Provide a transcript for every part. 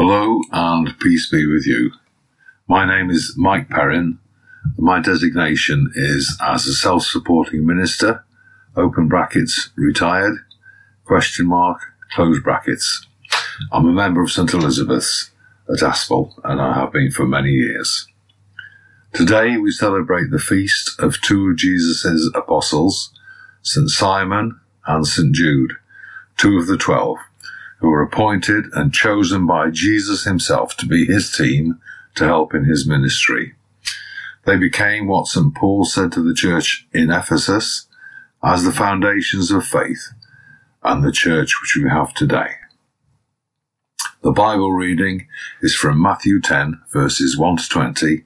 Hello and peace be with you. My name is Mike Perrin. My designation is as a self-supporting minister, open brackets, retired, question mark, close brackets. I'm a member of St. Elizabeth's at Aspull and I have been for many years. Today we celebrate the feast of two of Jesus' apostles, St. Simon and St. Jude, two of the twelve who were appointed and chosen by Jesus himself to be his team to help in his ministry. They became what St. Paul said to the church in Ephesus as the foundations of faith and the church which we have today. The Bible reading is from Matthew 10 verses 1 to 20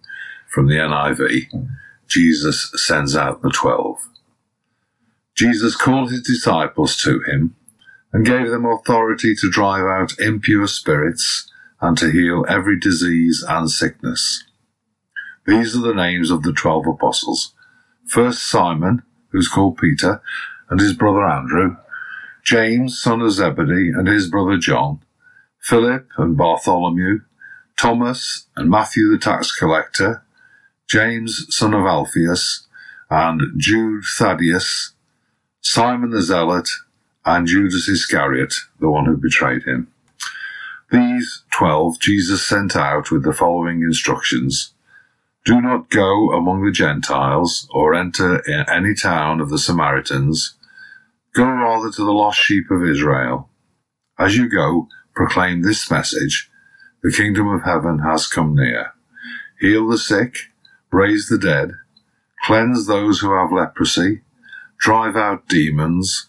from the NIV. Jesus sends out the twelve. Jesus called his disciples to him and gave them authority to drive out impure spirits and to heal every disease and sickness. These are the names of the twelve apostles. First Simon, who's called Peter, and his brother Andrew, James, son of Zebedee, and his brother John, Philip and Bartholomew, Thomas and Matthew the tax collector, James, son of Alphaeus, and Jude Thaddeus, Simon the zealot, and Judas Iscariot, the one who betrayed him. These twelve Jesus sent out with the following instructions. Do not go among the Gentiles or enter any town of the Samaritans. Go rather to the lost sheep of Israel. As you go, proclaim this message. The kingdom of heaven has come near. Heal the sick, raise the dead, cleanse those who have leprosy, drive out demons,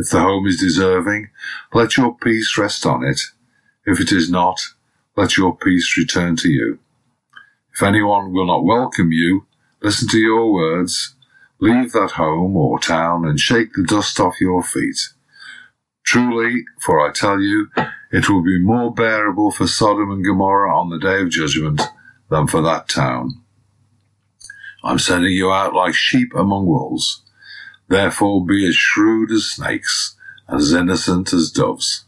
if the home is deserving, let your peace rest on it. If it is not, let your peace return to you. If anyone will not welcome you, listen to your words, leave that home or town and shake the dust off your feet. Truly, for I tell you, it will be more bearable for Sodom and Gomorrah on the day of judgment than for that town. I'm sending you out like sheep among wolves. Therefore be as shrewd as snakes, as innocent as doves.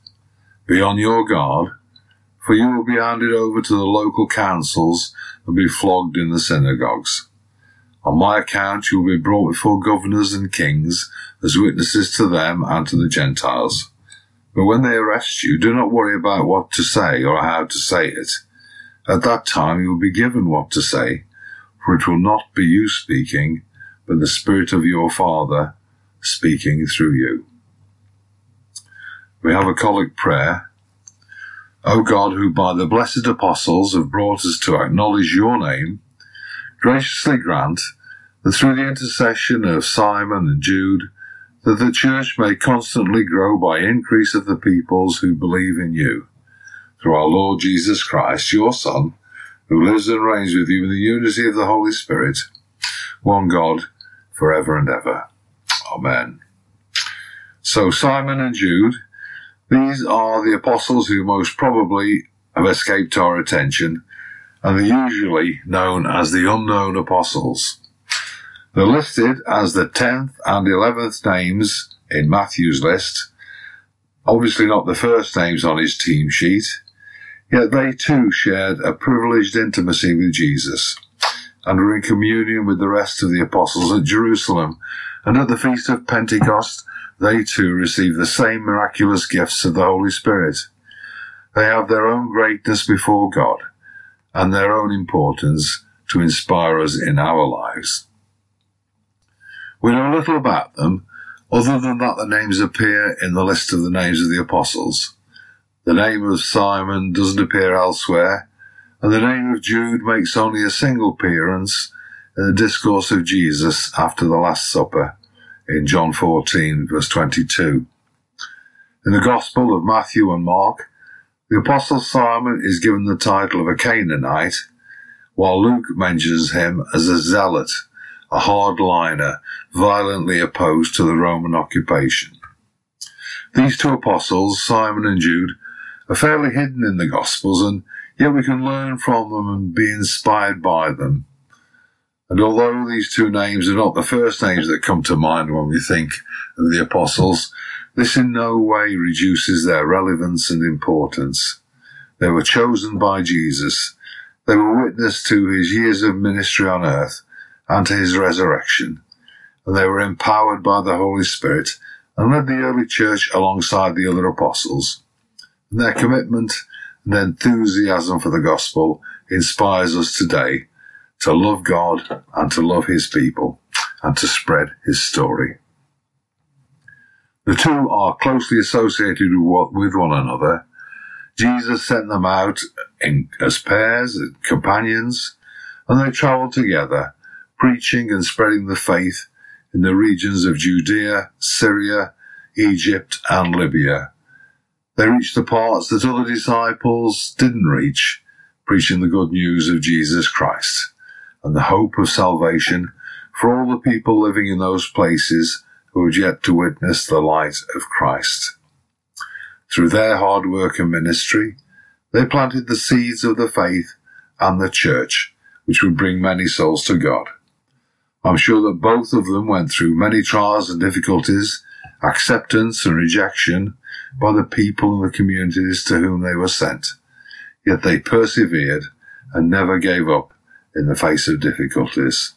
Be on your guard, for you will be handed over to the local councils and be flogged in the synagogues. On my account you will be brought before governors and kings as witnesses to them and to the Gentiles. But when they arrest you, do not worry about what to say or how to say it. At that time you will be given what to say, for it will not be you speaking, but the Spirit of your Father speaking through you. We have a collect prayer. O God, who by the blessed apostles have brought us to acknowledge your name, graciously grant that through the intercession of Simon and Jude, that the church may constantly grow by increase of the peoples who believe in you. Through our Lord Jesus Christ, your Son, who lives and reigns with you in the unity of the Holy Spirit, one God, forever and ever. Amen. So Simon and Jude, these are the apostles who most probably have escaped our attention, and they're usually known as the unknown apostles. They're listed as the 10th and 11th names in Matthew's list, obviously not the first names on his team sheet, yet they too shared a privileged intimacy with Jesus and were in communion with the rest of the apostles at Jerusalem. And at the Feast of Pentecost, they too received the same miraculous gifts of the Holy Spirit. They have their own greatness before God and their own importance to inspire us in our lives. We know little about them, other than that the names appear in the list of the names of the apostles. The name of Simon doesn't appear elsewhere, and the name of Jude makes only a single appearance in the discourse of Jesus after the Last Supper in John 14 verse 22. In the Gospel of Matthew and Mark, The Apostle Simon is given the title of a Canaanite, while Luke mentions him as a zealot, a hardliner, violently opposed to the Roman occupation. These two apostles, Simon and Jude, are fairly hidden in the Gospels, and yet we can learn from them and be inspired by them. And although these two names are not the first names that come to mind when we think of the apostles, this in no way reduces their relevance and importance. They were chosen by Jesus. They were witness to his years of ministry on earth and to his resurrection. And they were empowered by the Holy Spirit and led the early church alongside the other apostles. And their commitment and enthusiasm for the gospel inspires us today to love God and to love his people and to spread his story. The two are closely associated with one another. Jesus sent them out in, as pairs, as companions, and they traveled together, preaching and spreading the faith in the regions of Judea, Syria, Egypt, and Libya. They reached the parts that other disciples didn't reach, preaching the good news of Jesus Christ and the hope of salvation for all the people living in those places who had yet to witness the light of Christ. Through their hard work and ministry, they planted the seeds of the faith and the church, which would bring many souls to God. I'm sure that both of them went through many trials and difficulties, acceptance and rejection by the people and the communities to whom they were sent. Yet they persevered and never gave up in the face of difficulties.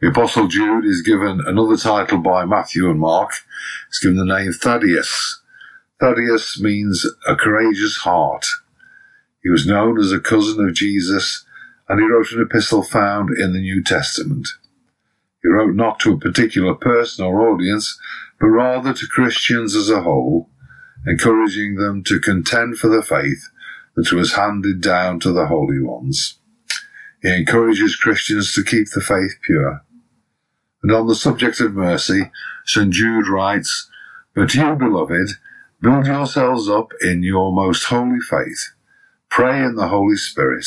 The Apostle Jude is given another title by Matthew and Mark. He's given the name Thaddeus. Thaddeus means a courageous heart. He was known as a cousin of Jesus, and he wrote an epistle found in the New Testament. He wrote not to a particular person or audience, but rather to Christians as a whole, encouraging them to contend for the faith that was handed down to the holy ones. He encourages Christians to keep the faith pure. And on the subject of mercy, St. Jude writes, But you, beloved, build yourselves up in your most holy faith. Pray in the Holy Spirit.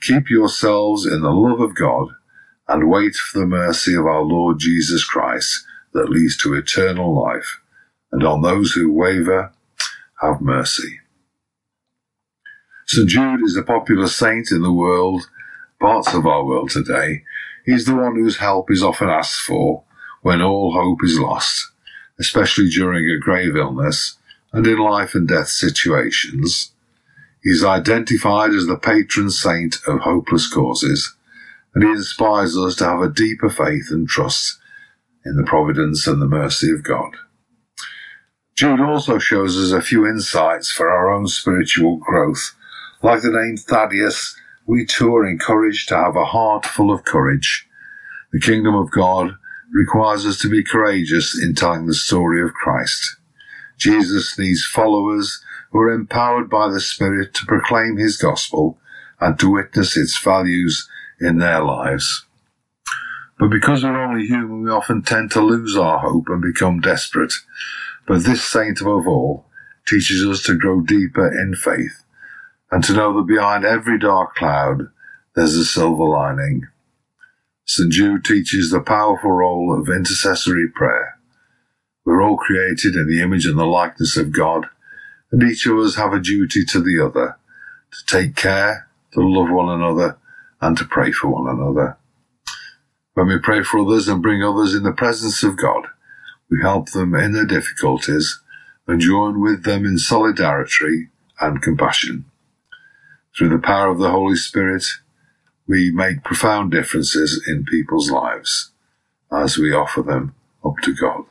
Keep yourselves in the love of God and wait for the mercy of our Lord Jesus Christ that leads to eternal life. And on those who waver, have mercy. St. Jude is a popular saint in the world parts of our world today, he's the one whose help is often asked for when all hope is lost, especially during a grave illness and in life and death situations. He's identified as the patron saint of hopeless causes, and he inspires us to have a deeper faith and trust in the providence and the mercy of God. Jude also shows us a few insights for our own spiritual growth, like the name Thaddeus we too are encouraged to have a heart full of courage. The kingdom of God requires us to be courageous in telling the story of Christ. Jesus needs followers who are empowered by the Spirit to proclaim his gospel and to witness its values in their lives. But because we're only human, we often tend to lose our hope and become desperate. But this saint above all teaches us to grow deeper in faith and to know that behind every dark cloud there's a silver lining. St. Jude teaches the powerful role of intercessory prayer. We're all created in the image and the likeness of God, and each of us have a duty to the other to take care, to love one another, and to pray for one another. When we pray for others and bring others in the presence of God, we help them in their difficulties and join with them in solidarity and compassion. Through the power of the Holy Spirit, we make profound differences in people's lives as we offer them up to God.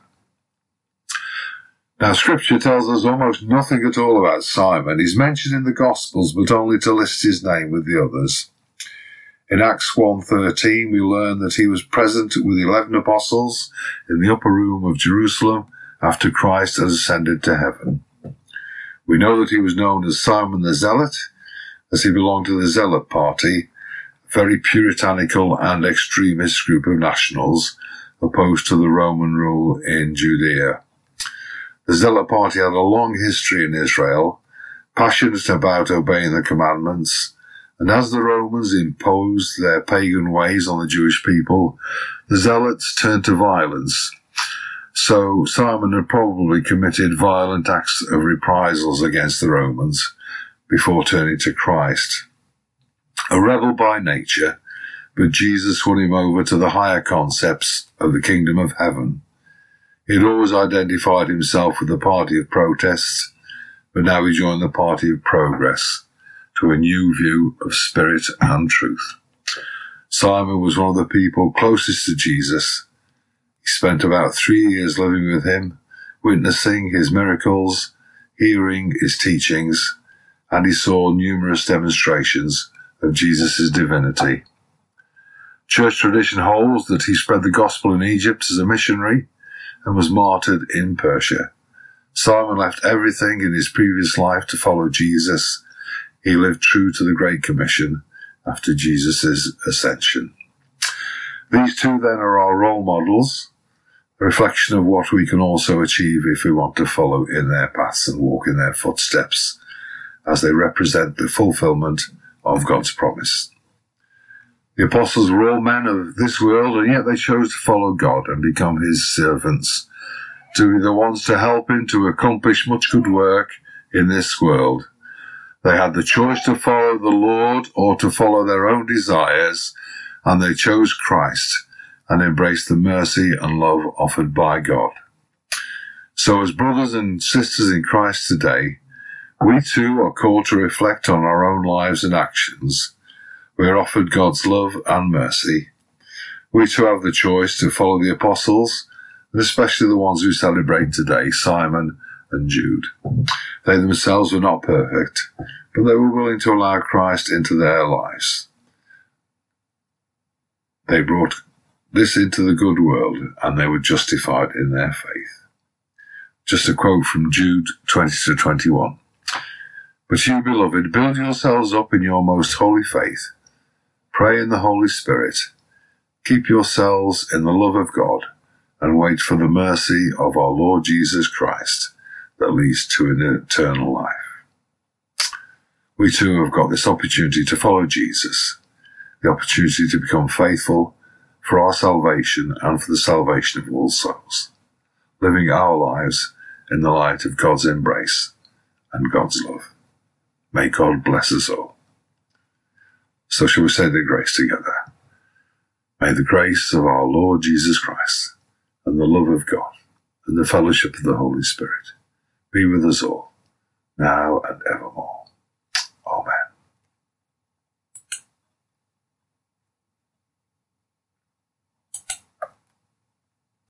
Now, Scripture tells us almost nothing at all about Simon. He's mentioned in the Gospels, but only to list his name with the others. In Acts 1.13, we learn that he was present with the eleven apostles in the upper room of Jerusalem after Christ had ascended to heaven. We know that he was known as Simon the Zealot, as he belonged to the Zealot Party, a very puritanical and extremist group of nationals opposed to the Roman rule in Judea. The Zealot Party had a long history in Israel, passionate about obeying the commandments, and as the Romans imposed their pagan ways on the Jewish people, the Zealots turned to violence. So Simon had probably committed violent acts of reprisals against the Romans before turning to Christ. A rebel by nature, but Jesus won him over to the higher concepts of the kingdom of heaven. He had always identified himself with the party of protest, but now he joined the party of progress to a new view of spirit and truth. Simon was one of the people closest to Jesus. He spent about three years living with him, witnessing his miracles, hearing his teachings, and he saw numerous demonstrations of Jesus' divinity. Church tradition holds that he spread the gospel in Egypt as a missionary and was martyred in Persia. Simon left everything in his previous life to follow Jesus. He lived true to the Great Commission after Jesus' ascension. These two then are our role models, a reflection of what we can also achieve if we want to follow in their paths and walk in their footsteps, as they represent the fulfillment of God's promise. The apostles were all men of this world, and yet they chose to follow God and become his servants, to be the ones to help him to accomplish much good work in this world. They had the choice to follow the Lord or to follow their own desires, and they chose Christ and embraced the mercy and love offered by God. So as brothers and sisters in Christ today, we too are called to reflect on our own lives and actions we are offered God's love and mercy. We too have the choice to follow the apostles, and especially the ones who celebrate today, Simon and Jude. They themselves were not perfect, but they were willing to allow Christ into their lives. They brought this into the good world, and they were justified in their faith. Just a quote from Jude 20 to 21. But you, beloved, build yourselves up in your most holy faith Pray in the Holy Spirit. Keep yourselves in the love of God and wait for the mercy of our Lord Jesus Christ that leads to an eternal life. We too have got this opportunity to follow Jesus, the opportunity to become faithful for our salvation and for the salvation of all souls, living our lives in the light of God's embrace and God's love. May God bless us all. So shall we say the grace together? May the grace of our Lord Jesus Christ and the love of God and the fellowship of the Holy Spirit be with us all, now and evermore.